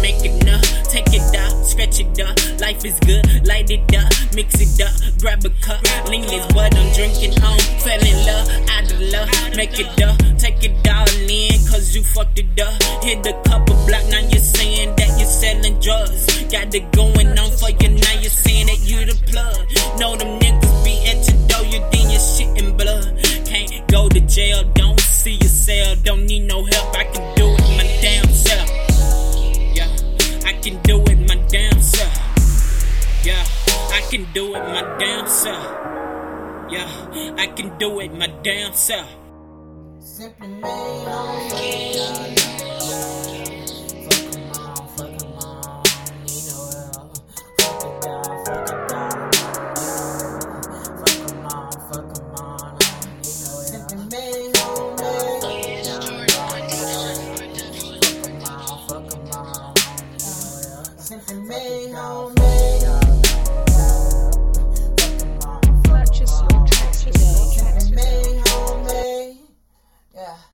make it up. Take it out, scratch it up. Life is good, light it up, mix it up. Grab a cup, lean is what I'm drinking on. Fell in love, out of love, make it up. Take it all in, cause you fucked it up. Hit a couple block, now you're saying that you're selling drugs. Got it going on for you, now you're saying that you the plug. Know them niggas be at your door, you then your shit in blood. Can't go to jail, don't see yourself, don't need no help, do it my damn self. Yeah, I can do it my damn self. Yeah, I can do it my damn self. Simply made on Fuck 'em all,